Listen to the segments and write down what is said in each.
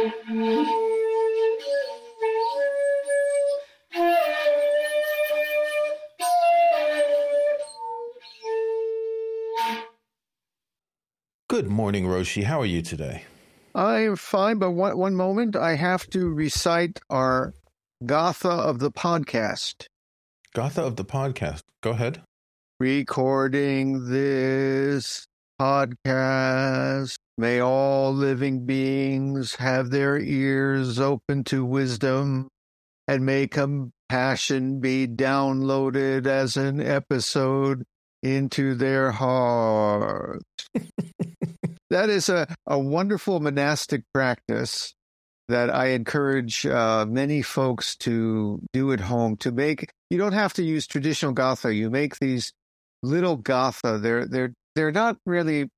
Good morning, Roshi. How are you today? I'm fine, but one, one moment. I have to recite our Gatha of the podcast. Gatha of the podcast. Go ahead. Recording this podcast. May all living beings have their ears open to wisdom, and may compassion be downloaded as an episode into their heart. that is a, a wonderful monastic practice that I encourage uh, many folks to do at home. To make you don't have to use traditional Gatha. You make these little Gatha. They're they're they're not really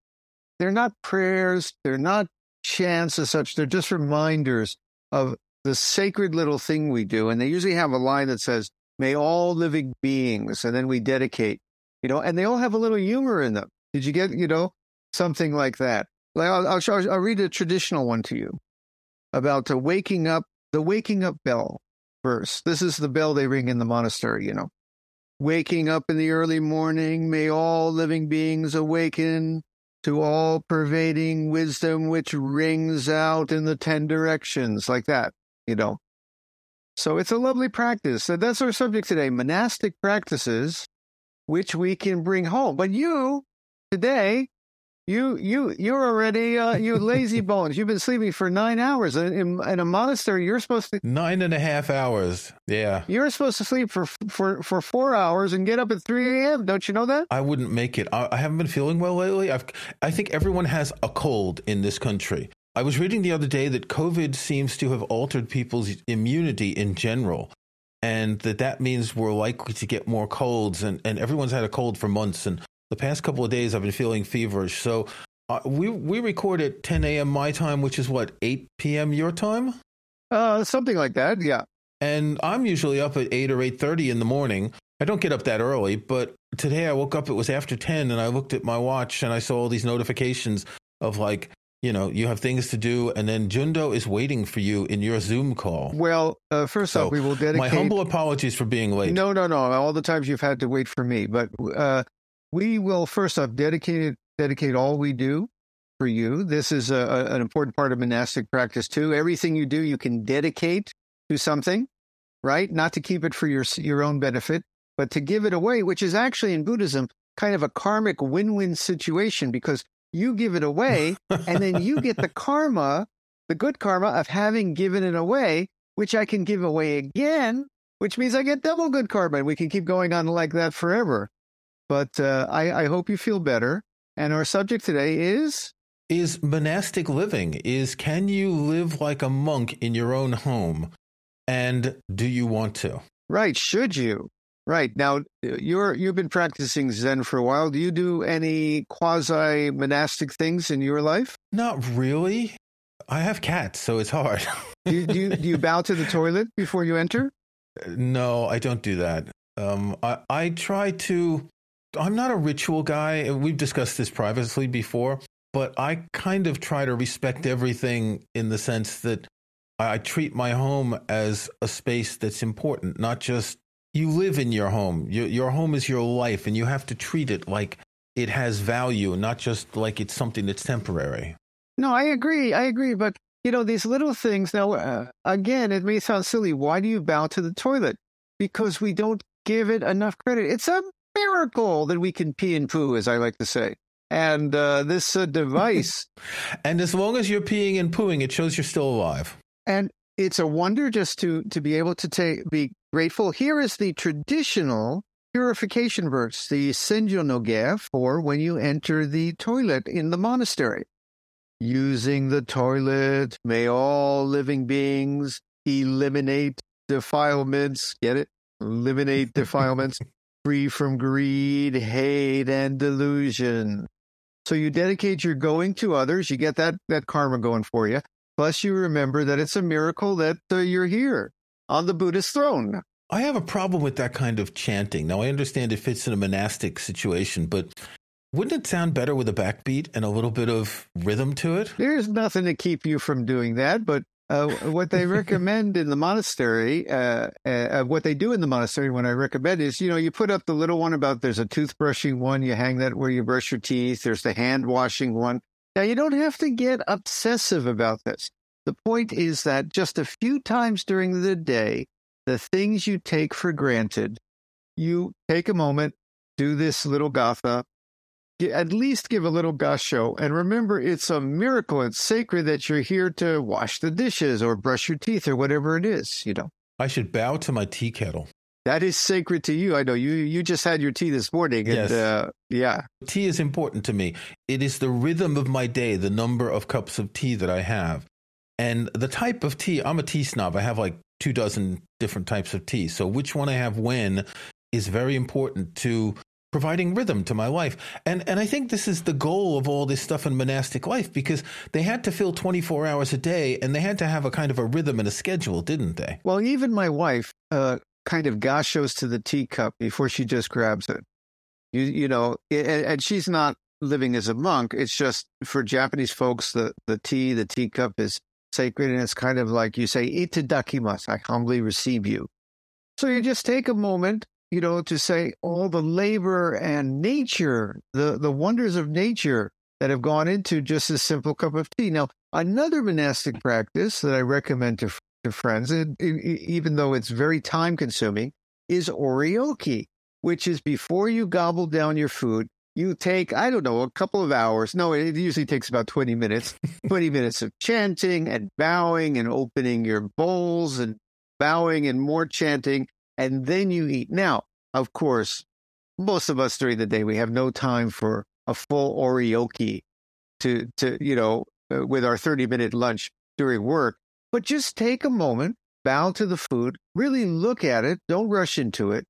they're not prayers. They're not chants as such. They're just reminders of the sacred little thing we do. And they usually have a line that says, "May all living beings," and then we dedicate. You know, and they all have a little humor in them. Did you get you know something like that? Like I'll, I'll, I'll read a traditional one to you about the waking up, the waking up bell verse. This is the bell they ring in the monastery, you know. Waking up in the early morning, may all living beings awaken to all pervading wisdom which rings out in the ten directions, like that, you know. So it's a lovely practice. So that's our subject today monastic practices which we can bring home. But you, today, you you you're already uh, you lazy bones. You've been sleeping for nine hours in, in, a monastery. You're supposed to Nine and a half hours. Yeah. you're supposed to sleep for for for four hours and get up at three a.m. Don't you know that? I wouldn't make it. I, I haven't been feeling well lately. I've, I think everyone has a cold in this country. I was reading the other day that COVID seems to have altered people's immunity in general, and that that means we're likely to get more colds. And, and everyone's had a cold for months. And the past couple of days, I've been feeling feverish. So uh, we we record at 10 a.m. my time, which is what 8 p.m. your time. Uh, something like that. Yeah. and I'm usually up at eight or eight thirty in the morning. I don't get up that early, but today I woke up. It was after ten, and I looked at my watch and I saw all these notifications of like, you know, you have things to do, and then Jundo is waiting for you in your Zoom call. Well, uh, first So, off, we will dedicate. My humble apologies for being late. No, no, no. All the times you've had to wait for me, but uh, we will first off dedicate dedicate all we do for you. This is a, a, an important part of monastic practice too. Everything you do, you can dedicate to something, right? Not to keep it for your your own benefit, but to give it away, which is actually in Buddhism kind of a karmic win-win situation because you give it away and then you get the karma, the good karma of having given it away, which I can give away again which means I get double good karma. And we can keep going on like that forever. But uh, I, I hope you feel better. And our subject today is Is monastic living is can you live like a monk in your own home, and do you want to? right. Should you? Right now, you're you've been practicing Zen for a while. Do you do any quasi monastic things in your life? Not really. I have cats, so it's hard. Do you, do you, do you bow to the toilet before you enter? No, I don't do that. Um, I, I try to. I'm not a ritual guy, we've discussed this privately before. But I kind of try to respect everything in the sense that I, treat my home as a space that's important, not just you live in your home. Your, your home is your life, and you have to treat it like it has value, not just like it's something that's temporary. No, I agree. I agree. But you know these little things. Now, uh, again, it may sound silly. Why do you bow to the toilet? Because we don't give it enough credit. It's a miracle that we can pee and poo, as I like to say. And uh, this uh, device, And as long as you're peeing and pooing, it shows you're still alive. and it's a wonder just to to be able to take be grateful. Here is the traditional purification verse, the Senjo no Ge for when you enter the toilet in the monastery. using the toilet. May all living beings eliminate defilements. Get it? Eliminate defilements free from greed, hate, and delusion. So you dedicate your going to others. You get that, that karma going for you. Plus, you remember that it's a miracle that uh, you're here on the Buddhist throne. I have a problem with that kind of chanting. Now, I understand it fits in a monastic situation, but wouldn't it sound better with a backbeat and a little bit of rhythm to it? There's nothing to keep you from doing that, but uh, what they recommend in the monastery, uh, uh, uh, what they do in the monastery when I recommend is, you know, you put up the little one about there's a toothbrushing one, you hang that where you brush your teeth, there's the hand washing one. Now, you don't have to get obsessive about this. The point is that just a few times during the day, the things you take for granted, you take a moment, do this little gatha, at least give a little gasho. And remember, it's a miracle. It's sacred that you're here to wash the dishes or brush your teeth or whatever it is, you know. I should bow to my tea kettle. That is sacred to you. I know you. You just had your tea this morning, and Yes. uh, yeah, Tea is important to me. It is the rhythm of my day, the number of cups of tea that I have. And the type of tea, I'm a tea snob. I have like two dozen different types of tea. So which one I have when is very important to providing rhythm to my life. And and I think this is the goal of all this stuff in monastic life because they had to fill 24 hours a day and they had to have a kind of a rhythm and a schedule, didn't they? Well, even my wife uh, kind of gashos to the teacup before she just grabs it. You you know, and, and she's not living as a monk. It's just for Japanese folks, the the tea, the teacup is sacred, and it's kind of like you say, "Itadakimasu," I humbly receive you. So you just take a moment, you know, to say all the labor and nature, the the wonders of nature that have gone into just a simple cup of tea. Now, another monastic practice that I recommend to to friends, and even though it's very time consuming, is oryoki, which is before you gobble down your food, you take, I don't know, a couple of hours. No, it usually takes about 20 minutes, 20 minutes of chanting and bowing and opening your bowls and bowing and more chanting. And then you eat. Now, of course, most of us during the day, we have no time for a full oryoki to, to, you know, uh, with our 30 minute lunch during work. But just take a moment, bow to the food, really look at it, don't rush into it.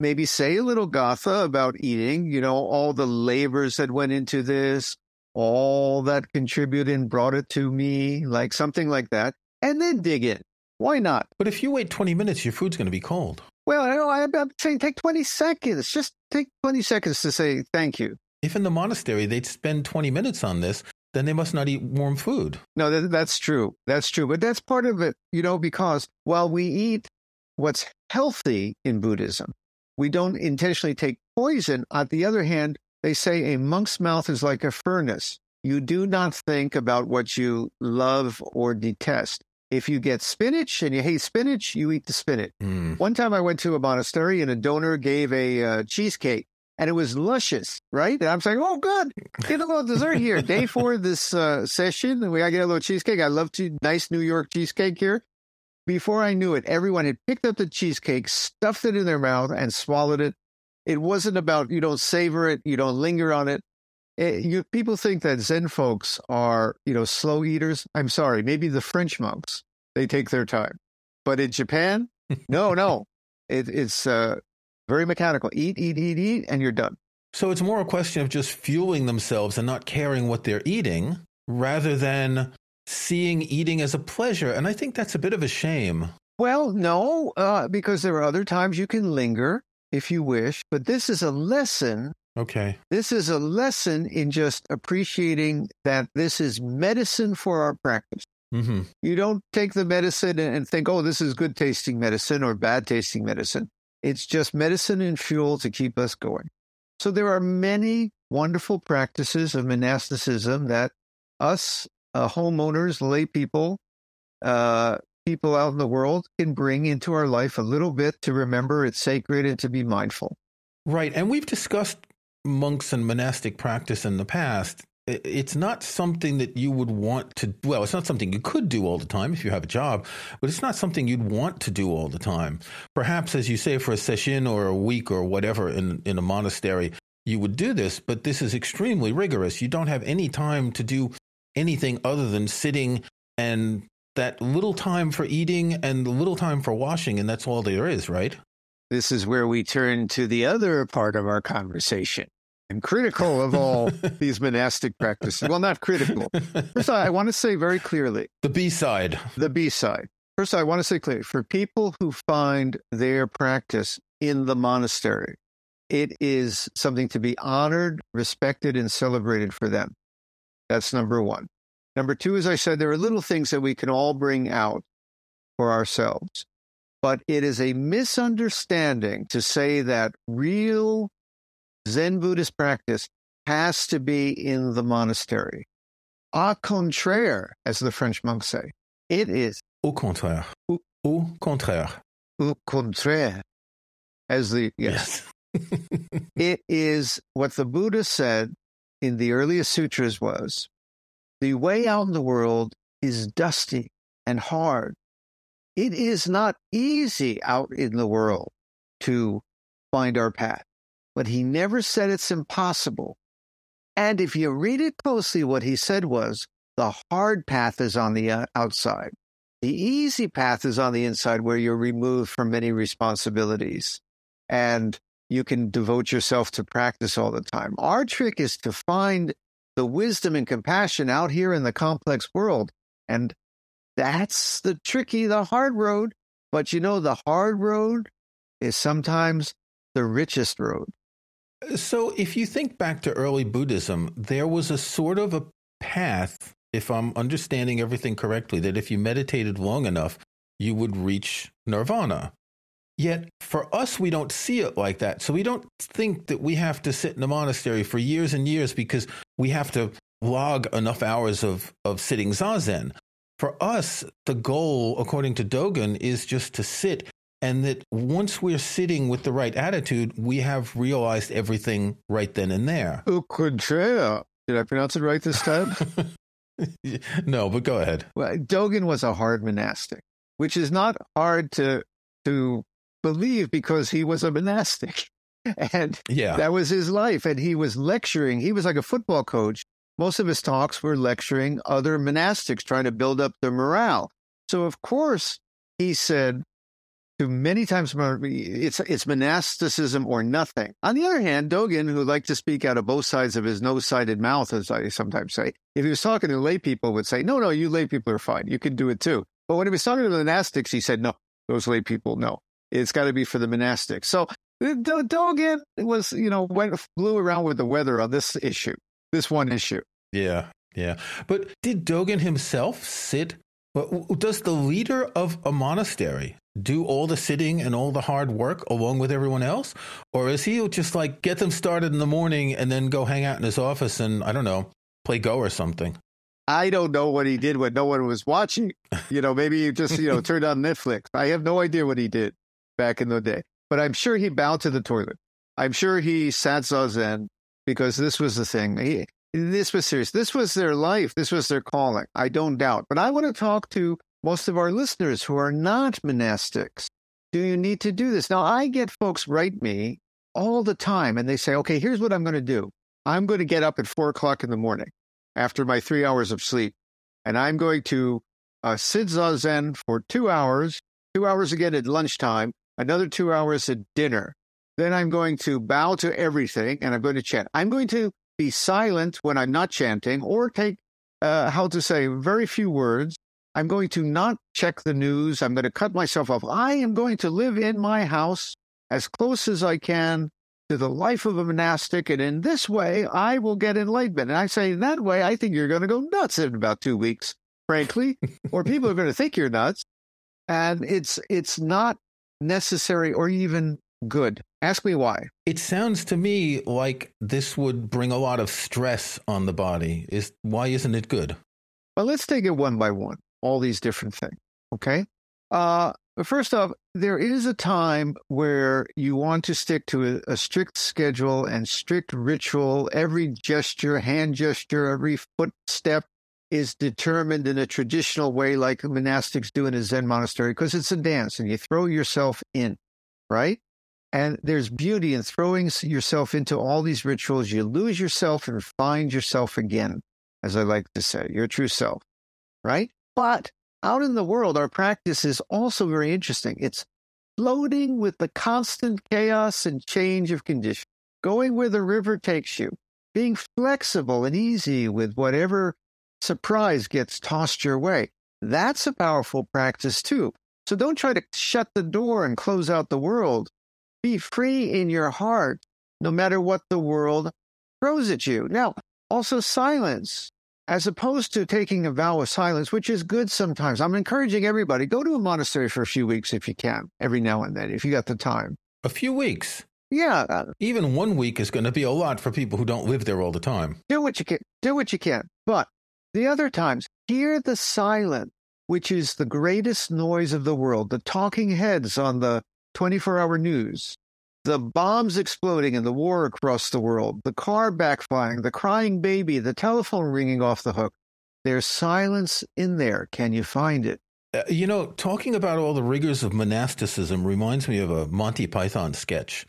Maybe say a little gatha about eating, you know, all the labors that went into this, all that contributed and brought it to me, like something like that, and then dig in. Why not? But if you wait 20 minutes, your food's going to be cold. Well, I know I- I'm saying take 20 seconds. Just take 20 seconds to say thank you. If in the monastery they'd spend 20 minutes on this, then they must not eat warm food. No, that, that's true. That's true. But that's part of it, you know, because while we eat what's healthy in Buddhism, we don't intentionally take poison. On the other hand, they say a monk's mouth is like a furnace. You do not think about what you love or detest. If you get spinach and you hate spinach, you eat the spinach. Hmm. One time I went to a monastery and a donor gave a uh, cheesecake and it was luscious, right? And I'm saying, oh, good. Get a little dessert here. Day four of this uh, session, we I get a little cheesecake. I love to nice New York cheesecake here. Before I knew it, everyone had picked up the cheesecake, stuffed it in their mouth, and swallowed it. It wasn't about you don't savor it, you don't linger on it. Eh, you, people think that Zen folks are, you know, slow eaters. I'm sorry, maybe the French monks they take their time, but in Japan, no, no, it, it's uh, very mechanical. Eat, eat, eat, eat, and you're done. So it's more a question of just fueling themselves and not caring what they're eating rather than seeing eating as a pleasure. And I think that's a bit of a shame. Well, no, uh, because there are other times you can linger if you wish, but this is a lesson. Okay. This is a lesson in just appreciating that this is medicine for our practice. Hmm You don't take the medicine and and think, oh, this is good tasting medicine or bad tasting medicine. It's just medicine and fuel to keep us going. So there are many wonderful practices of monasticism that us uh, homeowners, lay people, uh, people out in the world can bring into our life a little bit to remember it's sacred and to be mindful. Right. And we've discussed monks and monastic practice in the past. It's not something that you would want to, well, it's not something you could do all the time if you have a job, but it's not something you'd want to do all the time. Perhaps, as you say, for a session or a week or whatever in, in a monastery, you would do this, but this is extremely rigorous. You don't have any time to do anything other than sitting and that little time for eating and the little time for washing, and that's all there is, right? This is where we turn to the other part of our conversation. And critical of all these monastic practices. Well, not critical. First, I want to say very clearly the B side. The B side. First, I want to say clearly for people who find their practice in the monastery, it is something to be honored, respected, and celebrated for them. That's number one. Number two, as I said, there are little things that we can all bring out for ourselves. But it is a misunderstanding to say that real Zen Buddhist practice has to be in the monastery. Au contraire, as the French monks say, it is. Au contraire. Au, au contraire. Au contraire, as the yes. yes. it is what the Buddha said in the earliest sutras was the way out in the world is dusty and hard. It is not easy out in the world to find our path, but he never said it's impossible. And if you read it closely, what he said was the hard path is on the uh, outside. The easy path is on the inside where you're removed from many responsibilities and you can devote yourself to practice all the time. Our trick is to find the wisdom and compassion out here in the complex world. And that's the tricky, the hard road. But you know, the hard road is sometimes the richest road. So, if you think back to early Buddhism, there was a sort of a path, if I'm understanding everything correctly, that if you meditated long enough, you would reach nirvana. Yet for us, we don't see it like that. So we don't think that we have to sit in a monastery for years and years because we have to log enough hours of, of sitting zazen. For us, the goal, according to Dogen, is just to sit. And that once we're sitting with the right attitude, we have realized everything right then and there. Contraire. Did I pronounce it right this time? no, but go ahead. Well, Dogen was a hard monastic, which is not hard to to believe because he was a monastic. And yeah. that was his life. And he was lecturing. He was like a football coach. Most of his talks were lecturing other monastics, trying to build up their morale. So, of course, he said to many times, it's, it's monasticism or nothing. On the other hand, Dogen, who liked to speak out of both sides of his nose sided mouth, as I sometimes say, if he was talking to lay people, would say, no, no, you lay people are fine. You can do it too. But when he was talking to the monastics, he said, no, those lay people, no. It's got to be for the monastics. So uh, Dogen was, you know, went flew around with the weather on this issue, this one issue. Yeah, yeah. But did Dogen himself sit? Does the leader of a monastery do all the sitting and all the hard work along with everyone else? Or is he just like get them started in the morning and then go hang out in his office and, I don't know, play Go or something? I don't know what he did when no one was watching. You know, maybe he just, you know, turned on Netflix. I have no idea what he did back in the day. But I'm sure he bowed to the toilet. I'm sure he sat zazen because this was the thing. He, this was serious. This was their life. This was their calling. I don't doubt. But I want to talk to most of our listeners who are not monastics. Do you need to do this? Now, I get folks write me all the time and they say, okay, here's what I'm going to do. I'm going to get up at four o'clock in the morning after my three hours of sleep, and I'm going to uh, sit zazen for two hours, two hours again at lunchtime, another two hours at dinner. Then I'm going to bow to everything and I'm going to chant. I'm going to be silent when I'm not chanting or take, uh, how to say, very few words. I'm going to not check the news. I'm going to cut myself off. I am going to live in my house as close as I can to the life of a monastic. And in this way, I will get enlightenment. And I say, in that way, I think you're going to go nuts in about two weeks, frankly, or people are going to think you're nuts. And it's, it's not necessary, or even good. Ask me why. It sounds to me like this would bring a lot of stress on the body. Is why isn't it good? Well, let's take it one by one. All these different things. Okay. Uh, first off, there is a time where you want to stick to a, a strict schedule and strict ritual. Every gesture, hand gesture, every footstep is determined in a traditional way, like monastics do in a Zen monastery, because it's a dance and you throw yourself in, right? And there's beauty in throwing yourself into all these rituals. You lose yourself and find yourself again. as I like to say, your true self, right? But out in the world, our practice is also very interesting. It's floating with the constant chaos and change of conditions, going where the river takes you, being flexible and easy with whatever surprise gets tossed your way. That's a powerful practice too. So don't try to shut the door and close out the world. Be free in your heart, no matter what the world throws at you. Now, also silence, as opposed to taking a vow of silence, which is good sometimes. I'm encouraging everybody go to a monastery for a few weeks if you can, every now and then, if you got the time. A few weeks. Yeah. Uh, Even one week is going to be a lot for people who don't live there all the time. do what you can. Do what you can. But the other times, hear the silence, which is the greatest noise of the world, the talking heads on the 24 hour news, the bombs exploding and the war across the world, the car backfiring, the crying baby, the telephone ringing off the hook. There's silence in there. Can you find it? Uh, you know, talking about all the rigors of monasticism reminds me of a Monty Python sketch.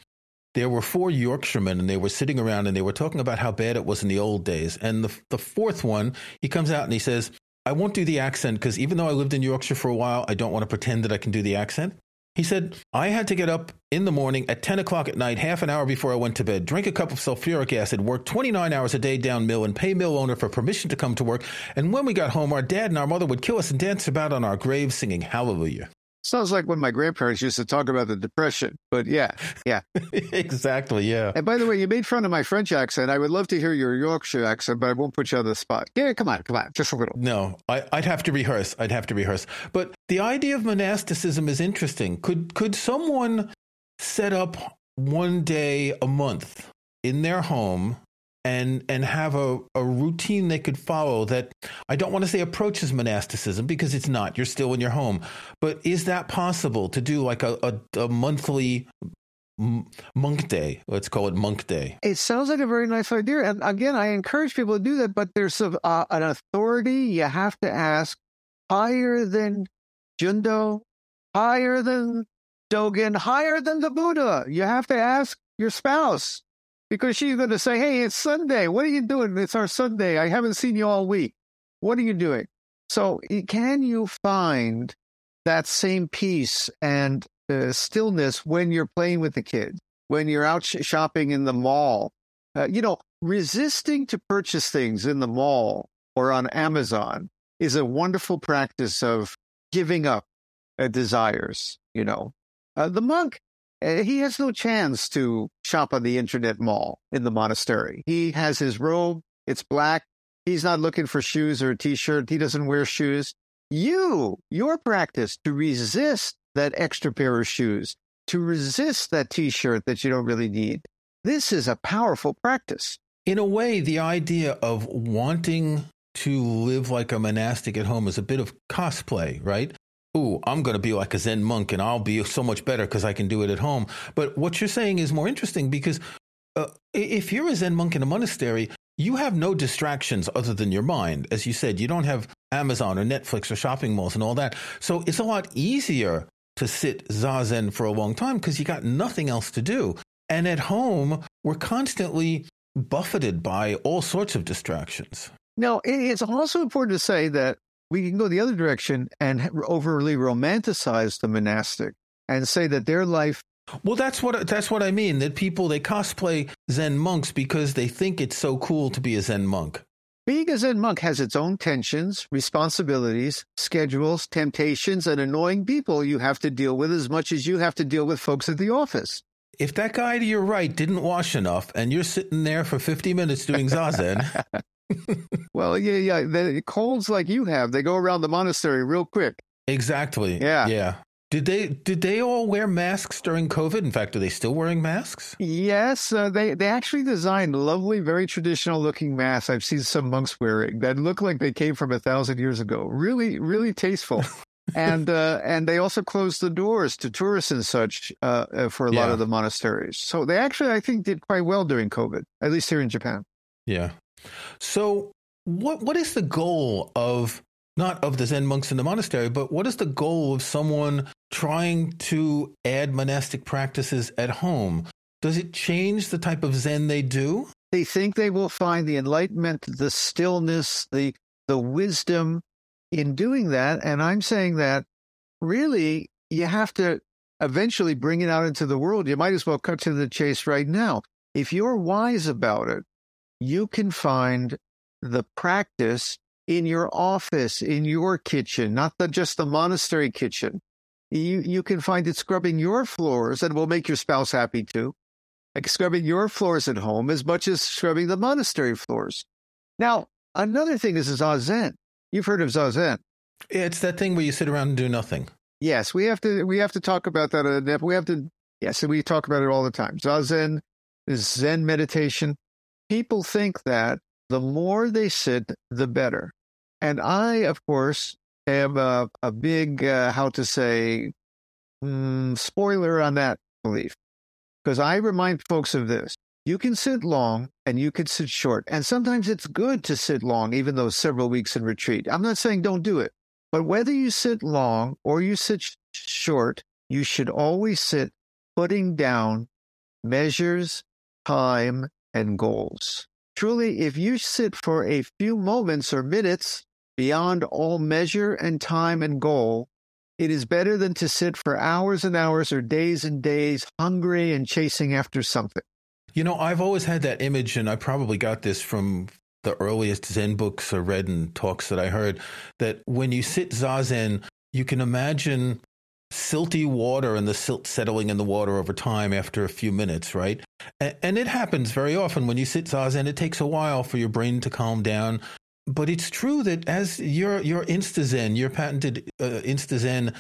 There were four Yorkshiremen, and they were sitting around and they were talking about how bad it was in the old days. And the, the fourth one, he comes out and he says, I won't do the accent because even though I lived in Yorkshire for a while, I don't want to pretend that I can do the accent. He said, I had to get up in the morning at 10 o'clock at night, half an hour before I went to bed, drink a cup of sulfuric acid, work 29 hours a day down mill, and pay mill owner for permission to come to work. And when we got home, our dad and our mother would kill us and dance about on our graves singing hallelujah. Sounds like when my grandparents used to talk about the depression. But yeah, yeah. exactly, yeah. And by the way, you made fun of my French accent. I would love to hear your Yorkshire accent, but I won't put you on the spot. Yeah, come on, come on, just a little. No, I, would have to rehearse. I'd have to rehearse. But the idea of monasticism is interesting. Could could someone set up one day a month in their home and and have a, a routine they could follow that I don't want to say approaches monasticism because it's not. You're still in your home. But is that possible to do like a, a, a monthly monk day let's call it monk day it sounds like a very nice idea and again i encourage people to do that but there's a, uh, an authority you have to ask higher than jundo higher than dogen higher than the buddha you have to ask your spouse because she's going to say hey it's sunday. What are you doing? It's our sunday. I haven't seen you all week. What are you doing? So can you find that same peace and uh, stillness when you're playing with the kids, when you're out sh- shopping in the mall. Uh, you know, resisting to purchase things in the mall or on Amazon is a wonderful practice of giving up uh, desires. You know, uh, the monk, Eh, he has no chance to shop on the internet mall in the monastery. He has his robe, it's black. He's not looking for shoes or a t shirt. He doesn't wear shoes. You, your practice to resist that extra pair of shoes, to resist that t shirt that you don't really need. This is a powerful practice. In a way, the idea of wanting to live like a monastic at home is a bit of cosplay, right? Ooh, I'm going to be like a Zen monk and I'll be so much better because I can do it at home. But what you're saying is more interesting because uh, if you're a Zen monk in a monastery, you have no distractions other than your mind. As you said, you don't have Amazon or Netflix or shopping malls and all that. So it's a lot easier to sit zazen for a long time because you got nothing else to do. And at home, we're constantly buffeted by all sorts of distractions. Now, it's also important to say that we can go the other direction and overly romanticize the monastic and say that their life well, that's what that's what I mean. That people they cosplay Zen monks because they think it's so cool to be a Zen monk. Being a Zen monk has its own tensions, responsibilities, schedules, temptations, and annoying people you have to deal with as much as you have to deal with folks at the office. If that guy to your right didn't wash enough and you're sitting there for 50 minutes doing zazen. well, yeah, yeah. The colds like you have, they go around the monastery real quick. Exactly. Yeah. Yeah. Did they did they all wear masks during COVID? In fact, are they still wearing masks? Yes, uh, they they actually designed lovely, very traditional looking masks. I've seen some monks wearing that look like they came from a thousand years ago. Really, really tasteful. and uh, and they also closed the doors to tourists and such uh, uh for a yeah. lot of the monasteries. So they actually, I think, did quite well during COVID, at least here in Japan. Yeah. So what what is the goal of not of the Zen monks in the monastery, but what is the goal of someone trying to add monastic practices at home? Does it change the type of Zen they do? They think they will find the enlightenment, the stillness, the the wisdom in doing that. And I'm saying that really you have to eventually bring it out into the world. You might as well cut to the chase right now. If you're wise about it, you can find the practice in your office, in your kitchen, not the, just the monastery kitchen. You, you can find it scrubbing your floors and will make your spouse happy too. Like scrubbing your floors at home as much as scrubbing the monastery floors. Now, another thing is Zazen. You've heard of Zazen. It's that thing where you sit around and do nothing. Yes, we have to we have to talk about that. We have to yes, and we talk about it all the time. Zazen is Zen meditation. People think that the more they sit, the better. And I, of course, am a, a big, uh, how to say, mm, spoiler on that belief. Because I remind folks of this. You can sit long and you can sit short. And sometimes it's good to sit long, even though several weeks in retreat. I'm not saying don't do it. But whether you sit long or you sit sh- short, you should always sit putting down measures, time, and goals. Truly, if you sit for a few moments or minutes beyond all measure and time and goal, it is better than to sit for hours and hours or days and days hungry and chasing after something. You know, I've always had that image, and I probably got this from the earliest Zen books I read and talks that I heard, that when you sit Zazen, you can imagine silty water and the silt settling in the water over time after a few minutes, right? And, it happens very often when you sit Zazen, it takes a while for your brain to calm down. But it's true that as your your InstaZen, your patented uh, InstaZen,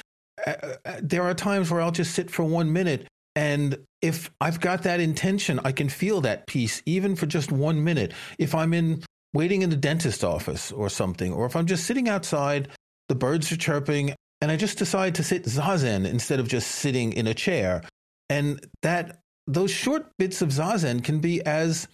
uh, uh, there are times where I'll just sit for one minute and if I've got that intention, I can feel that peace even for just one minute. If I'm in waiting in the dentist office or something, or if I'm just sitting outside, the birds are chirping, and I just decide to sit zazen instead of just sitting in a chair. And that those short bits of zazen can be as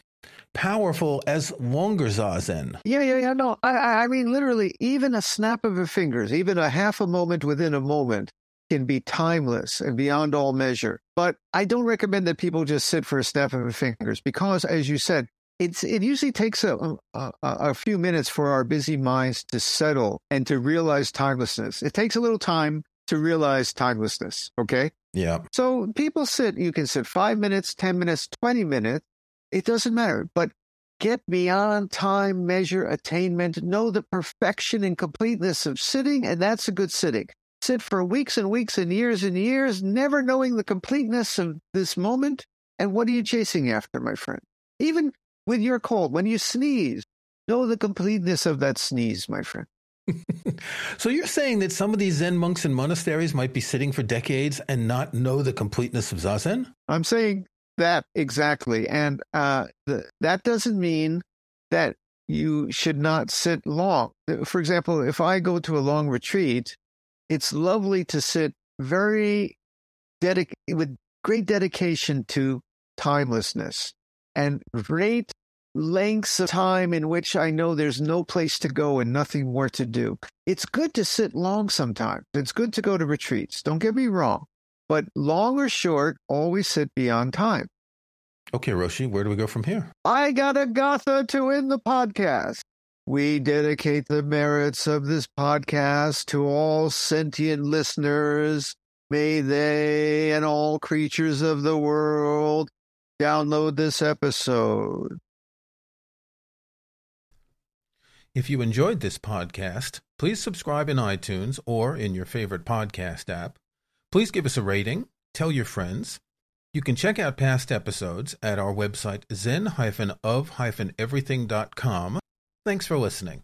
powerful as longer zazen. Yeah, yeah, yeah. No, I, I mean, literally, even a snap of your fingers, even a half a moment within a moment can be timeless and beyond all measure. But I don't recommend that people just sit for a snap of their fingers because, as you said, it's it usually takes a, a, a few minutes for our busy minds to settle and to realize timelessness. It takes a little time to realize timelessness. Okay. Yeah. So people sit. You can sit five minutes, ten minutes, twenty minutes. It doesn't matter. But get beyond time, measure, attainment, know the perfection and completeness of sitting, and that's a good sitting sit for weeks and weeks and years and years, never knowing the completeness of this moment. And what are you chasing after, my friend? Even with your cold, when you sneeze, know the completeness of that sneeze, my friend. so you're saying that some of these Zen monks in monasteries might be sitting for decades and not know the completeness of zazen? I'm saying that exactly, and uh, the, that doesn't mean that you should not sit long. For example, if I go to a long retreat it's lovely to sit very dedic- with great dedication to timelessness and great lengths of time in which I know there's no place to go and nothing more to do. It's good to sit long sometimes. It's good to go to retreats. Don't get me wrong. But long or short, always sit beyond time. Okay, Roshi, where do we go from here? I got a Gatha to end the podcast. We dedicate the merits of this podcast to all sentient listeners. May they and all creatures of the world download this episode. If you enjoyed this podcast, please subscribe in iTunes or in your favorite podcast app. Please give us a rating, tell your friends. You can check out past episodes at our website zen-of-everything.com Thanks for listening.